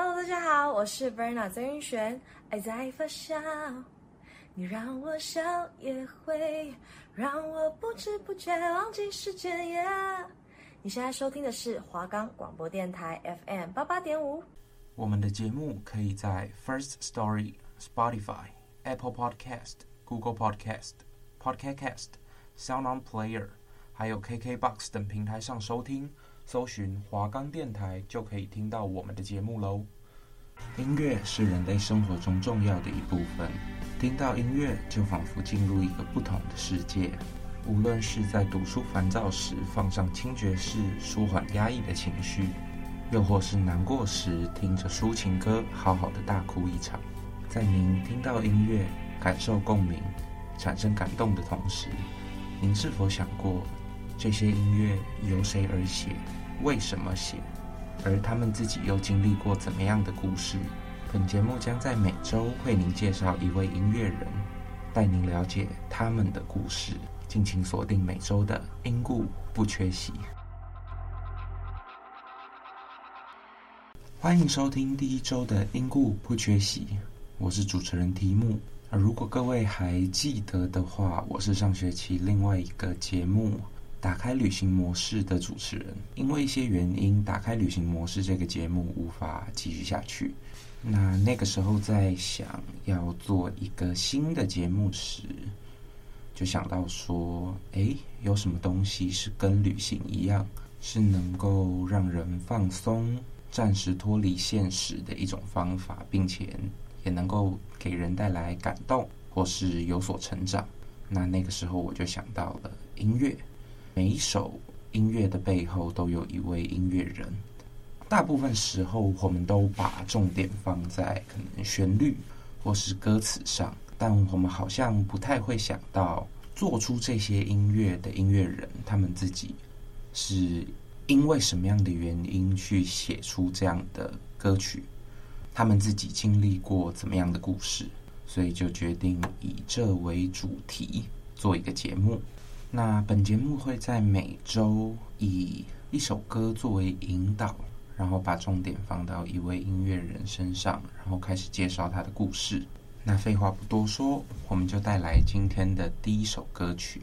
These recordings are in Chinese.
Hello，大家好，我是 Verna 曾云璇。爱在发酵，你让我笑，也会让我不知不觉忘记时间。Yeah! 你现在收听的是华冈广播电台 FM 八八点五。我们的节目可以在 First Story、Spotify、Apple Podcast、Google Podcast、Podcast Cast、Sound On Player，还有 KKBox 等平台上收听。搜寻华冈电台就可以听到我们的节目喽。音乐是人类生活中重要的一部分，听到音乐就仿佛进入一个不同的世界。无论是在读书烦躁时放上轻爵士，舒缓压抑的情绪，又或是难过时听着抒情歌，好好的大哭一场。在您听到音乐、感受共鸣、产生感动的同时，您是否想过，这些音乐由谁而写？为什么写？而他们自己又经历过怎么样的故事？本节目将在每周为您介绍一位音乐人，带您了解他们的故事。敬请锁定每周的因故不缺席。欢迎收听第一周的因故不缺席，我是主持人提姆。而如果各位还记得的话，我是上学期另外一个节目。打开旅行模式的主持人，因为一些原因，打开旅行模式这个节目无法继续下去。那那个时候在想要做一个新的节目时，就想到说，诶，有什么东西是跟旅行一样，是能够让人放松、暂时脱离现实的一种方法，并且也能够给人带来感动或是有所成长。那那个时候我就想到了音乐。每一首音乐的背后都有一位音乐人。大部分时候，我们都把重点放在可能旋律或是歌词上，但我们好像不太会想到，做出这些音乐的音乐人，他们自己是因为什么样的原因去写出这样的歌曲，他们自己经历过怎么样的故事，所以就决定以这为主题做一个节目。那本节目会在每周以一首歌作为引导，然后把重点放到一位音乐人身上，然后开始介绍他的故事。那废话不多说，我们就带来今天的第一首歌曲。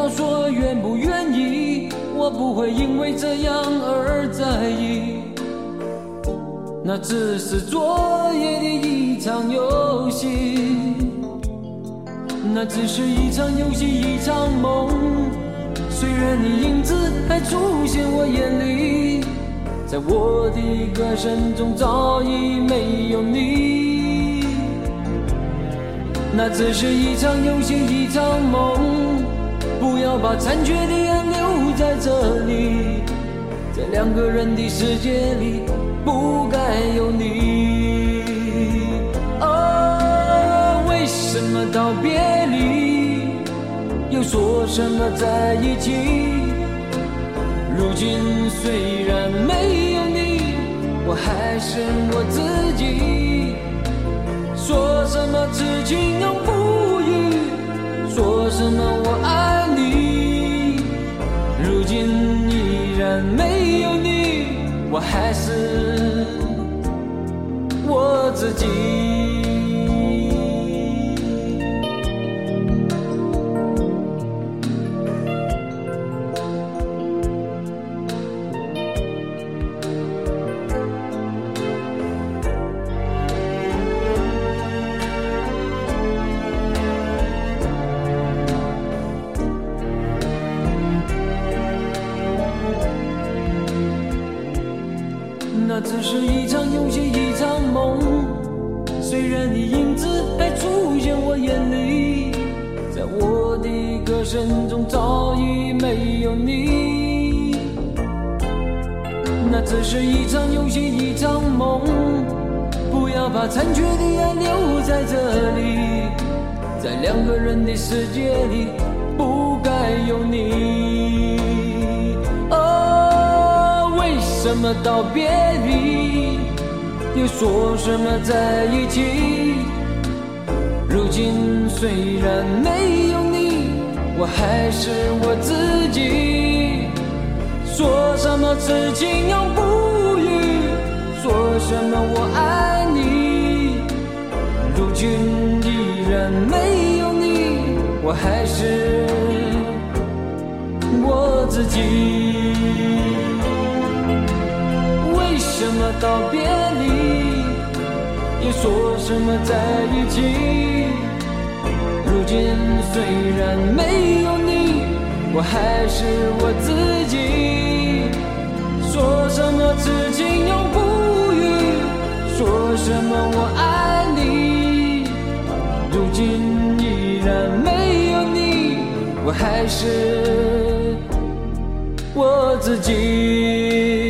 要说愿不愿意，我不会因为这样而在意。那只是昨夜的一场游戏。那只是一场游戏，一场梦。虽然你影子还出现我眼里，在我的歌声中早已没有你。那只是一场游戏，一场梦，不要把残缺的爱留在这里，在两个人的世界里不该有你。哦，为什么道别离？又说什么在一起？如今虽然没有你，我还是我自己。说什么痴情永不渝，说什么我爱然没有你，我还是我自己。生中早已没有你。那只是一场游戏，一场梦。不要把残缺的爱留在这里，在两个人的世界里，不该有你。哦，为什么道别离，又说什么在一起？如今虽然没有，我还是我自己。说什么此情永不渝，说什么我爱你。如今依然没有你，我还是我自己。为什么道别离，又说什么在一起？如今虽然没有你，我还是我自己。说什么此情永不渝，说什么我爱你。如今依然没有你，我还是我自己。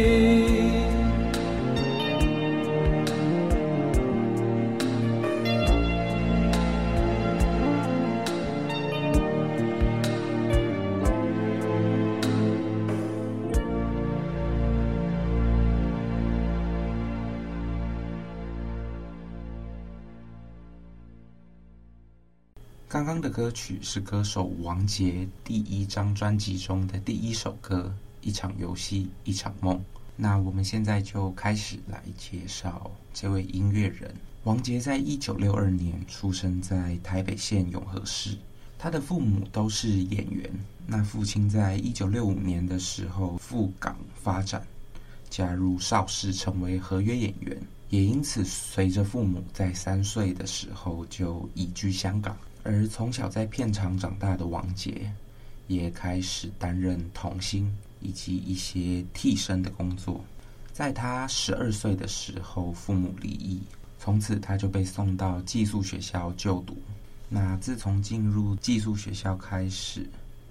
刚刚的歌曲是歌手王杰第一张专辑中的第一首歌《一场游戏一场梦》。那我们现在就开始来介绍这位音乐人。王杰在一九六二年出生在台北县永和市，他的父母都是演员。那父亲在一九六五年的时候赴港发展，加入邵氏成为合约演员，也因此随着父母在三岁的时候就移居香港。而从小在片场长大的王杰，也开始担任童星以及一些替身的工作。在他十二岁的时候，父母离异，从此他就被送到寄宿学校就读。那自从进入寄宿学校开始，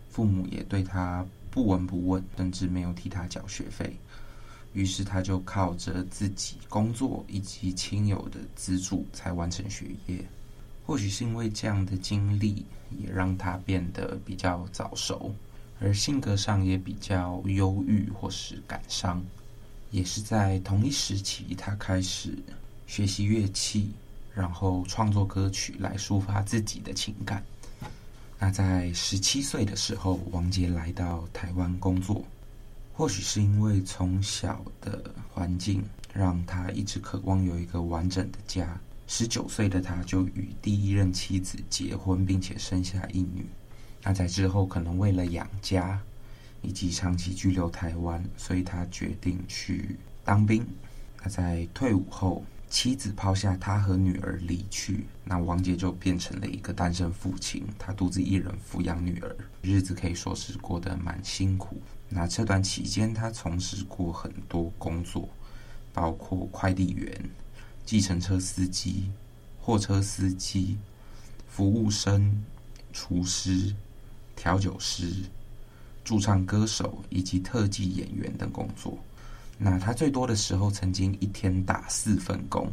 父母也对他不闻不问，甚至没有替他缴学费。于是他就靠着自己工作以及亲友的资助，才完成学业。或许是因为这样的经历，也让他变得比较早熟，而性格上也比较忧郁或是感伤。也是在同一时期，他开始学习乐器，然后创作歌曲来抒发自己的情感。那在十七岁的时候，王杰来到台湾工作。或许是因为从小的环境，让他一直渴望有一个完整的家。十九岁的他就与第一任妻子结婚，并且生下一女。那在之后，可能为了养家以及长期居留台湾，所以他决定去当兵。那在退伍后，妻子抛下他和女儿离去，那王杰就变成了一个单身父亲，他独自一人抚养女儿，日子可以说是过得蛮辛苦。那这段期间，他从事过很多工作，包括快递员。计程车司机、货车司机、服务生、厨师、调酒师、驻唱歌手以及特技演员等工作。那他最多的时候，曾经一天打四份工，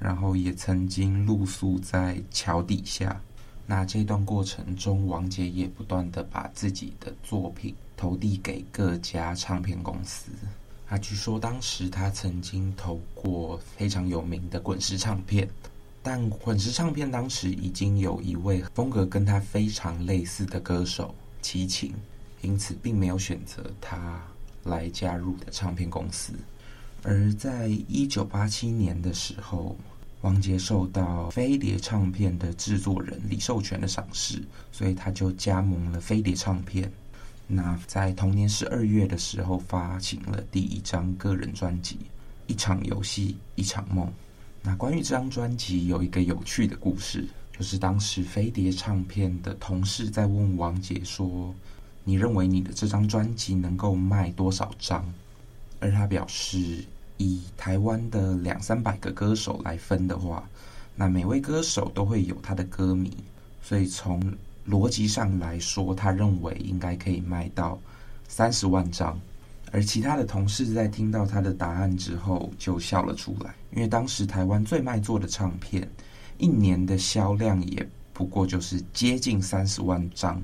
然后也曾经露宿在桥底下。那这段过程中，王杰也不断地把自己的作品投递给各家唱片公司。他据说当时他曾经投过非常有名的滚石唱片，但滚石唱片当时已经有一位风格跟他非常类似的歌手齐秦，因此并没有选择他来加入的唱片公司。而在一九八七年的时候，王杰受到飞碟唱片的制作人李寿全的赏识，所以他就加盟了飞碟唱片。那在同年十二月的时候，发行了第一张个人专辑《一场游戏一场梦》。那关于这张专辑，有一个有趣的故事，就是当时飞碟唱片的同事在问王杰说：“你认为你的这张专辑能够卖多少张？”而他表示：“以台湾的两三百个歌手来分的话，那每位歌手都会有他的歌迷，所以从逻辑上来说，他认为应该可以卖到三十万张。而其他的同事在听到他的答案之后，就笑了出来，因为当时台湾最卖座的唱片，一年的销量也不过就是接近三十万张。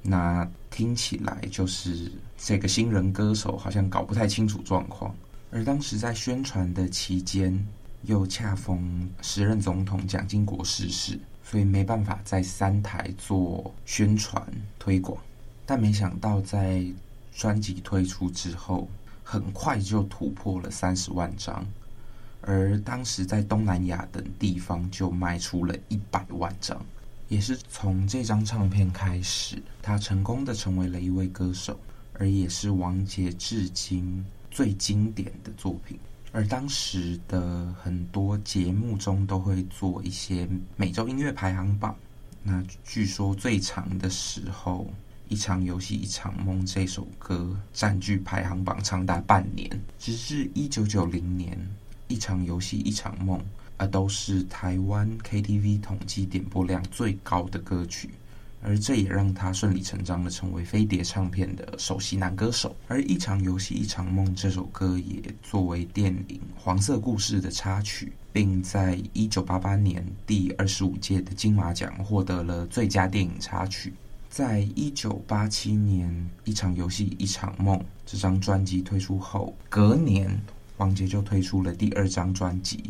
那听起来就是这个新人歌手好像搞不太清楚状况。而当时在宣传的期间，又恰逢时任总统蒋经国逝世，所以没办法在三台做宣传推广。但没想到在专辑推出之后，很快就突破了三十万张，而当时在东南亚等地方就卖出了一百万张。也是从这张唱片开始，他成功的成为了一位歌手，而也是王杰至今最经典的作品。而当时的很多节目中都会做一些每周音乐排行榜，那据说最长的时候。一场游戏一场梦这首歌占据排行榜长达半年，直至一九九零年，一场游戏一场梦，而都是台湾 KTV 统计点播量最高的歌曲，而这也让他顺理成章的成为飞碟唱片的首席男歌手。而一场游戏一场梦这首歌也作为电影《黄色故事》的插曲，并在一九八八年第二十五届的金马奖获得了最佳电影插曲。在一九八七年，《一场游戏一场梦》这张专辑推出后，隔年王杰就推出了第二张专辑《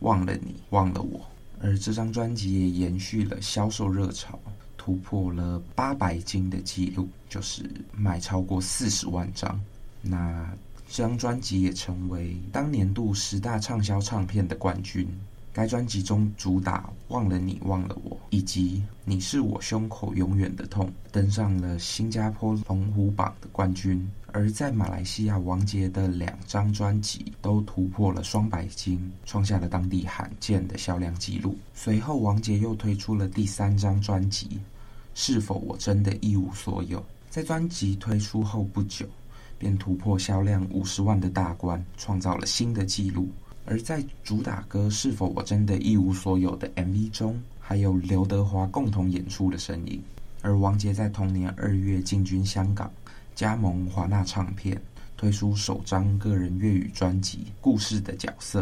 忘了你，忘了我》，而这张专辑也延续了销售热潮，突破了八百金的纪录，就是卖超过四十万张。那这张专辑也成为当年度十大畅销唱片的冠军。该专辑中主打《忘了你，忘了我》以及《你是我胸口永远的痛》登上了新加坡龙虎榜的冠军，而在马来西亚，王杰的两张专辑都突破了双百金，创下了当地罕见的销量纪录。随后，王杰又推出了第三张专辑《是否我真的一无所有》。在专辑推出后不久，便突破销量五十万的大关，创造了新的纪录。而在主打歌《是否我真的一无所有》的 MV 中，还有刘德华共同演出的身影。而王杰在同年二月进军香港，加盟华纳唱片，推出首张个人粤语专辑《故事的角色》。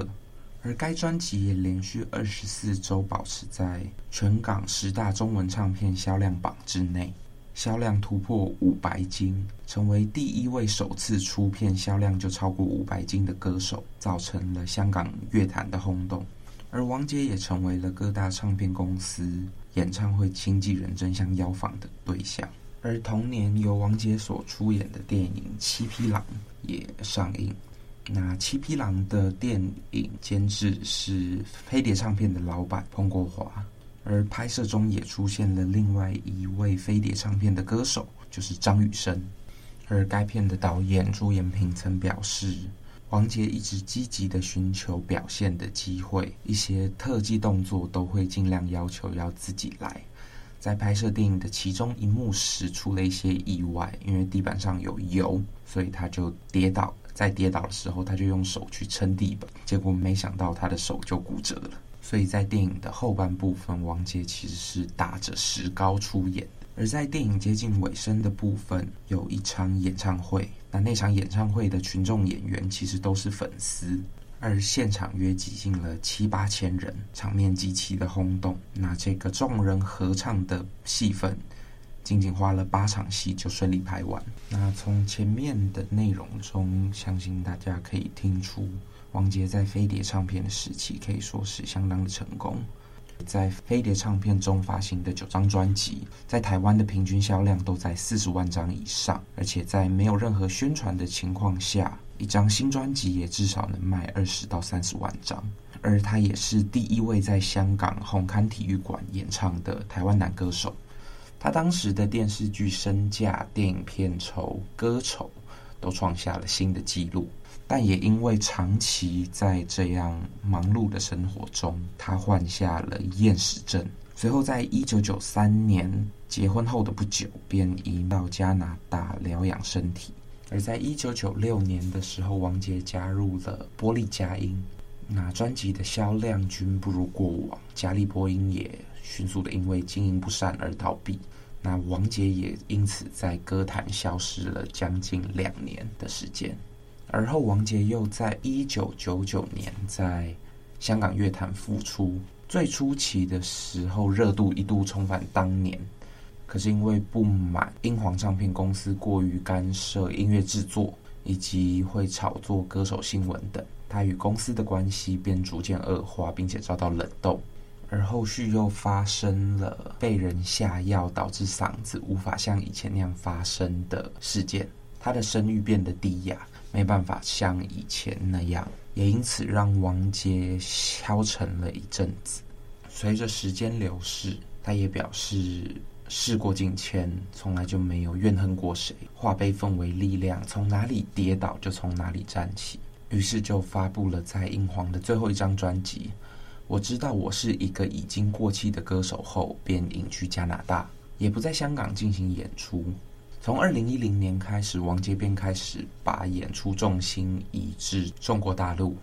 而该专辑也连续二十四周保持在全港十大中文唱片销量榜之内。销量突破五百金，成为第一位首次出片销量就超过五百金的歌手，造成了香港乐坛的轰动。而王杰也成为了各大唱片公司演唱会经纪人争相邀访的对象。而同年由王杰所出演的电影《七匹狼》也上映。那《七匹狼》的电影监制是飞碟唱片的老板彭国华。而拍摄中也出现了另外一位飞碟唱片的歌手，就是张雨生。而该片的导演朱延平曾表示，王杰一直积极的寻求表现的机会，一些特技动作都会尽量要求要自己来。在拍摄电影的其中一幕时出了一些意外，因为地板上有油，所以他就跌倒。在跌倒的时候，他就用手去撑地板，结果没想到他的手就骨折了。所以在电影的后半部分，王杰其实是打着石膏出演的。而在电影接近尾声的部分，有一场演唱会。那那场演唱会的群众演员其实都是粉丝，而现场约挤进了七八千人，场面极其的轰动。那这个众人合唱的戏份，仅仅花了八场戏就顺利拍完。那从前面的内容中，相信大家可以听出。王杰在飞碟唱片的时期可以说是相当的成功，在飞碟唱片中发行的九张专辑，在台湾的平均销量都在四十万张以上，而且在没有任何宣传的情况下，一张新专辑也至少能卖二十到三十万张。而他也是第一位在香港红磡体育馆演唱的台湾男歌手。他当时的电视剧身价、电影片酬、歌酬都创下了新的纪录。但也因为长期在这样忙碌的生活中，他患下了厌食症。随后，在一九九三年结婚后的不久，便移到加拿大疗养身体。而在一九九六年的时候，王杰加入了波丽佳音，那专辑的销量均不如过往，嘉丽波音也迅速的因为经营不善而倒闭。那王杰也因此在歌坛消失了将近两年的时间。而后，王杰又在一九九九年在香港乐坛复出。最初期的时候，热度一度重返当年。可是因为不满英皇唱片公司过于干涉音乐制作，以及会炒作歌手新闻等，他与公司的关系便逐渐恶化，并且遭到冷冻。而后续又发生了被人下药，导致嗓子无法像以前那样发声的事件，他的声誉变得低哑，没办法像以前那样，也因此让王杰消沉了一阵子。随着时间流逝，他也表示。事过境迁，从来就没有怨恨过谁。化悲愤为力量，从哪里跌倒就从哪里站起。于是就发布了在英皇的最后一张专辑。我知道我是一个已经过气的歌手后，便隐居加拿大，也不在香港进行演出。从二零一零年开始，王杰便开始把演出重心移至中国大陆，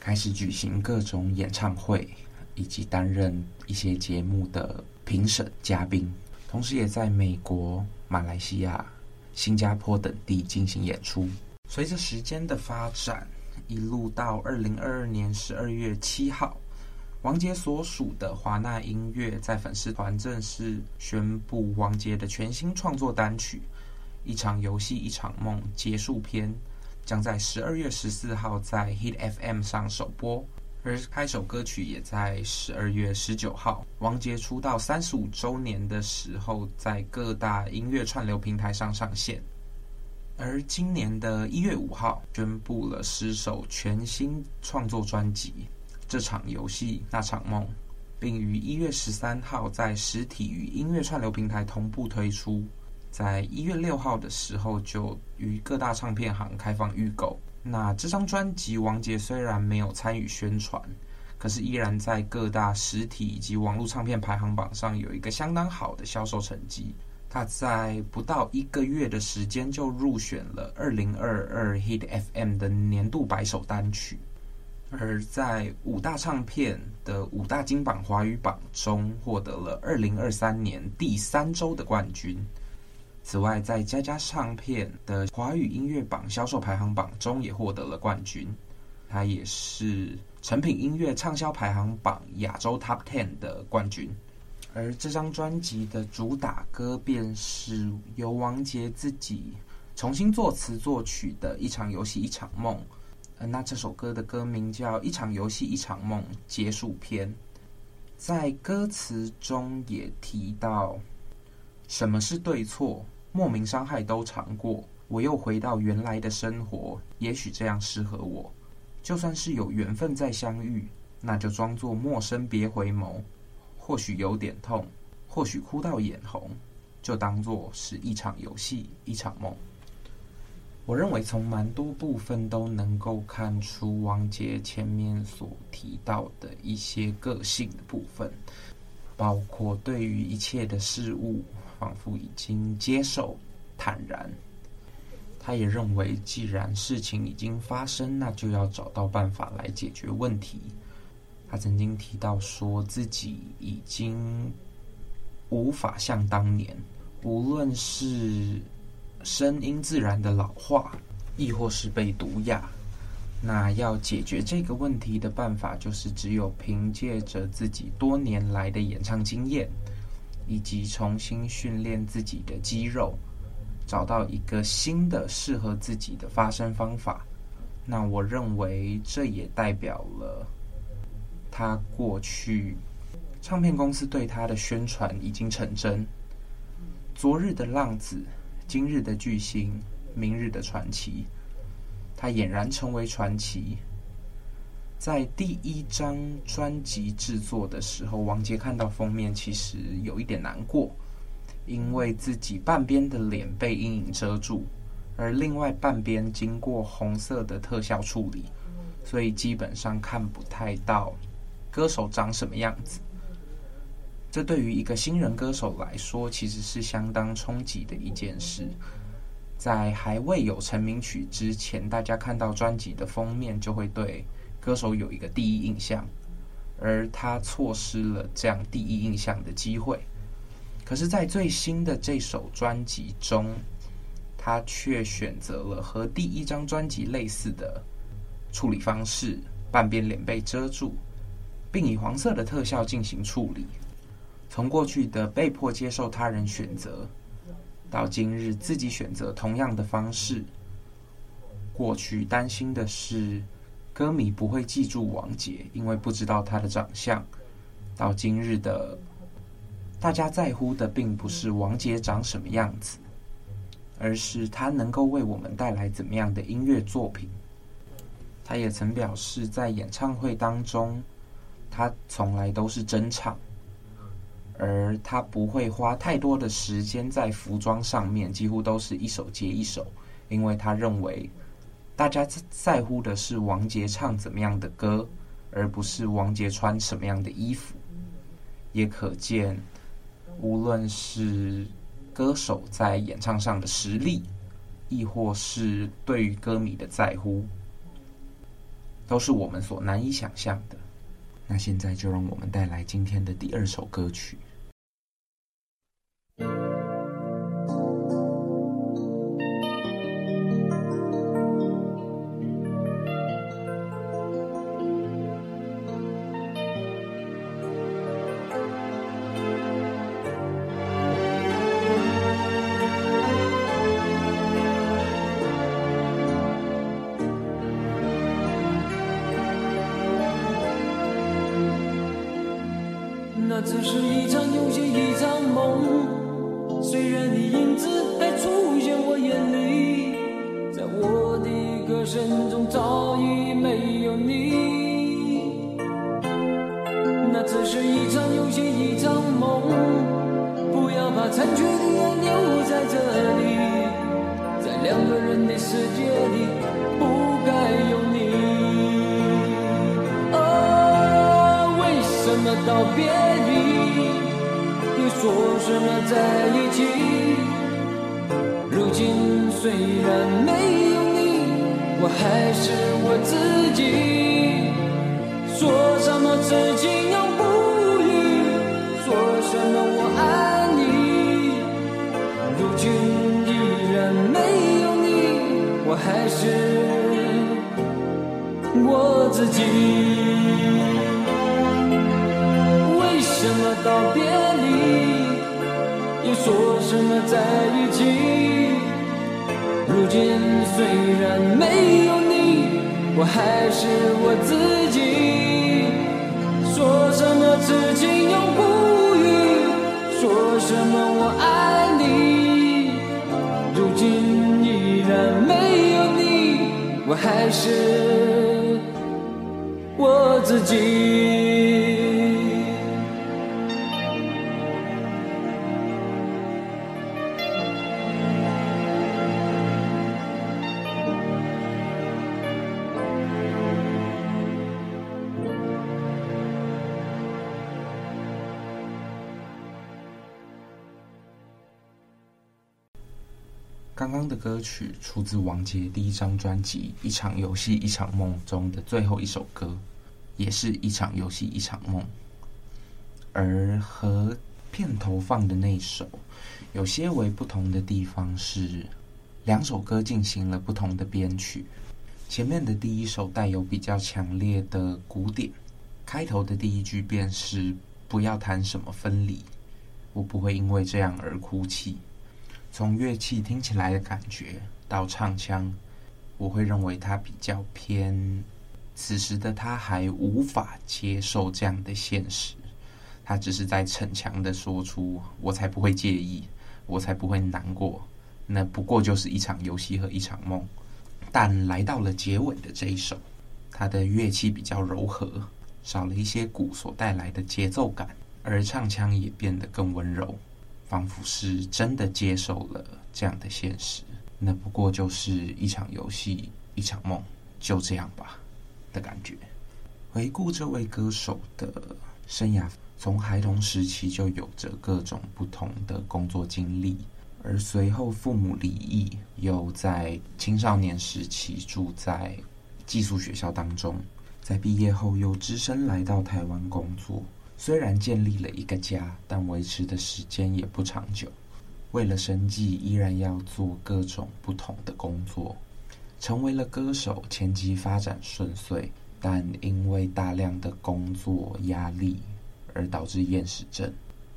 开始举行各种演唱会，以及担任一些节目的评审嘉宾。同时，也在美国、马来西亚、新加坡等地进行演出。随着时间的发展，一路到二零二二年十二月七号，王杰所属的华纳音乐在粉丝团正式宣布，王杰的全新创作单曲《一场游戏一场梦》结束篇，将在十二月十四号在 Hit FM 上首播。而开首歌曲也在十二月十九号，王杰出道三十五周年的时候，在各大音乐串流平台上上线。而今年的一月五号，宣布了十首全新创作专辑《这场游戏那场梦》，并于一月十三号在实体与音乐串流平台同步推出。在一月六号的时候，就于各大唱片行开放预购。那这张专辑，王杰虽然没有参与宣传，可是依然在各大实体以及网络唱片排行榜上有一个相当好的销售成绩。他在不到一个月的时间就入选了二零二二 Hit FM 的年度百首单曲，而在五大唱片的五大金榜华语榜中获得了二零二三年第三周的冠军。此外，在佳佳唱片的华语音乐榜销售排行榜中也获得了冠军。他也是成品音乐畅销排行榜亚洲 Top Ten 的冠军。而这张专辑的主打歌便是由王杰自己重新作词作曲的一场游戏一场梦。那这首歌的歌名叫《一场游戏一场梦》结束篇，在歌词中也提到。什么是对错？莫名伤害都尝过，我又回到原来的生活，也许这样适合我。就算是有缘分再相遇，那就装作陌生，别回眸。或许有点痛，或许哭到眼红，就当作是一场游戏，一场梦。我认为从蛮多部分都能够看出王杰前面所提到的一些个性的部分，包括对于一切的事物。仿佛已经接受、坦然。他也认为，既然事情已经发生，那就要找到办法来解决问题。他曾经提到，说自己已经无法像当年，无论是声音自然的老化，亦或是被毒哑，那要解决这个问题的办法，就是只有凭借着自己多年来的演唱经验。以及重新训练自己的肌肉，找到一个新的适合自己的发声方法。那我认为这也代表了他过去唱片公司对他的宣传已经成真。昨日的浪子，今日的巨星，明日的传奇，他俨然成为传奇。在第一张专辑制作的时候，王杰看到封面，其实有一点难过，因为自己半边的脸被阴影遮住，而另外半边经过红色的特效处理，所以基本上看不太到歌手长什么样子。这对于一个新人歌手来说，其实是相当冲击的一件事。在还未有成名曲之前，大家看到专辑的封面就会对歌手有一个第一印象，而他错失了这样第一印象的机会。可是，在最新的这首专辑中，他却选择了和第一张专辑类似的处理方式，半边脸被遮住，并以黄色的特效进行处理。从过去的被迫接受他人选择，到今日自己选择同样的方式。过去担心的是歌迷不会记住王杰，因为不知道他的长相。到今日的大家在乎的并不是王杰长什么样子。而是他能够为我们带来怎么样的音乐作品？他也曾表示，在演唱会当中，他从来都是真唱，而他不会花太多的时间在服装上面，几乎都是一首接一首，因为他认为大家在乎的是王杰唱怎么样的歌，而不是王杰穿什么样的衣服。也可见，无论是歌手在演唱上的实力，亦或是对于歌迷的在乎，都是我们所难以想象的。那现在就让我们带来今天的第二首歌曲。只是一场游戏一场梦，不要把残缺的爱留在这里，在两个人的世界里不该有你。啊，为什么道别离，又说什么在一起？如今虽然没有你，我还是我自己，说什么痴情。还是我自己为什么道别离又说什么在一起？如今虽然没有你我还是我自己说什么此情永不渝说什么我爱你。我还是我自己。歌曲出自王杰第一张专辑《一场游戏一场梦》中的最后一首歌，也是一场游戏一场梦。而和片头放的那首有些为不同的地方是，两首歌进行了不同的编曲。前面的第一首带有比较强烈的鼓点，开头的第一句便是“不要谈什么分离，我不会因为这样而哭泣”。从乐器听起来的感觉到唱腔，我会认为他比较偏。此时的他还无法接受这样的现实，他只是在逞强的说出：“我才不会介意，我才不会难过。”那不过就是一场游戏和一场梦。但来到了结尾的这一首，他的乐器比较柔和，少了一些鼓所带来的节奏感，而唱腔也变得更温柔。仿佛是真的接受了这样的现实，那不过就是一场游戏，一场梦，就这样吧的感觉。回顾这位歌手的生涯，从孩童时期就有着各种不同的工作经历，而随后父母离异，又在青少年时期住在寄宿学校当中，在毕业后又只身来到台湾工作。虽然建立了一个家，但维持的时间也不长久。为了生计，依然要做各种不同的工作。成为了歌手，前期发展顺遂，但因为大量的工作压力而导致厌食症。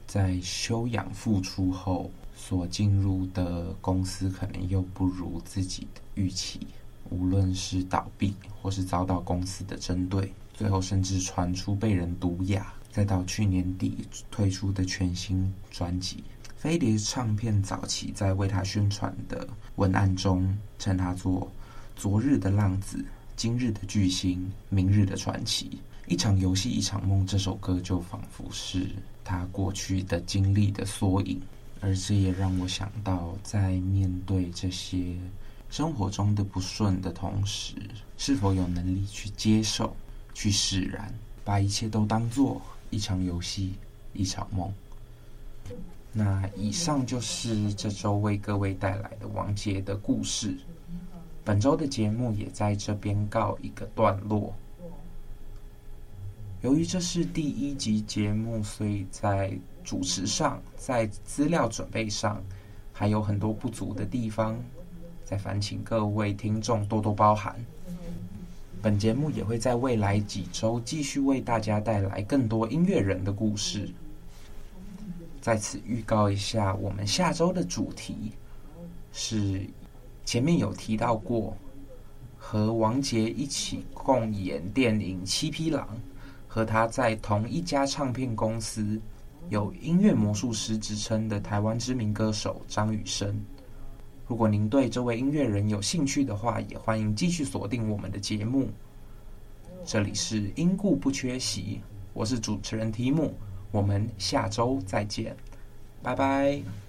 在休养复出后，所进入的公司可能又不如自己的预期，无论是倒闭或是遭到公司的针对，最后甚至传出被人毒哑。再到去年底推出的全新专辑，飞碟唱片早期在为他宣传的文案中，称他做“昨日的浪子，今日的巨星，明日的传奇”。一场游戏一场梦，这首歌就仿佛是他过去的经历的缩影，而这也让我想到，在面对这些生活中的不顺的同时，是否有能力去接受、去释然，把一切都当作。一场游戏，一场梦。那以上就是这周为各位带来的王杰的故事。本周的节目也在这边告一个段落。由于这是第一集节目，所以在主持上、在资料准备上还有很多不足的地方，再烦请各位听众多多包涵。本节目也会在未来几周继续为大家带来更多音乐人的故事。在此预告一下，我们下周的主题是前面有提到过，和王杰一起共演电影《七匹狼》，和他在同一家唱片公司有“音乐魔术师”之称的台湾知名歌手张雨生。如果您对这位音乐人有兴趣的话，也欢迎继续锁定我们的节目。这里是因故不缺席，我是主持人提姆，我们下周再见，拜拜。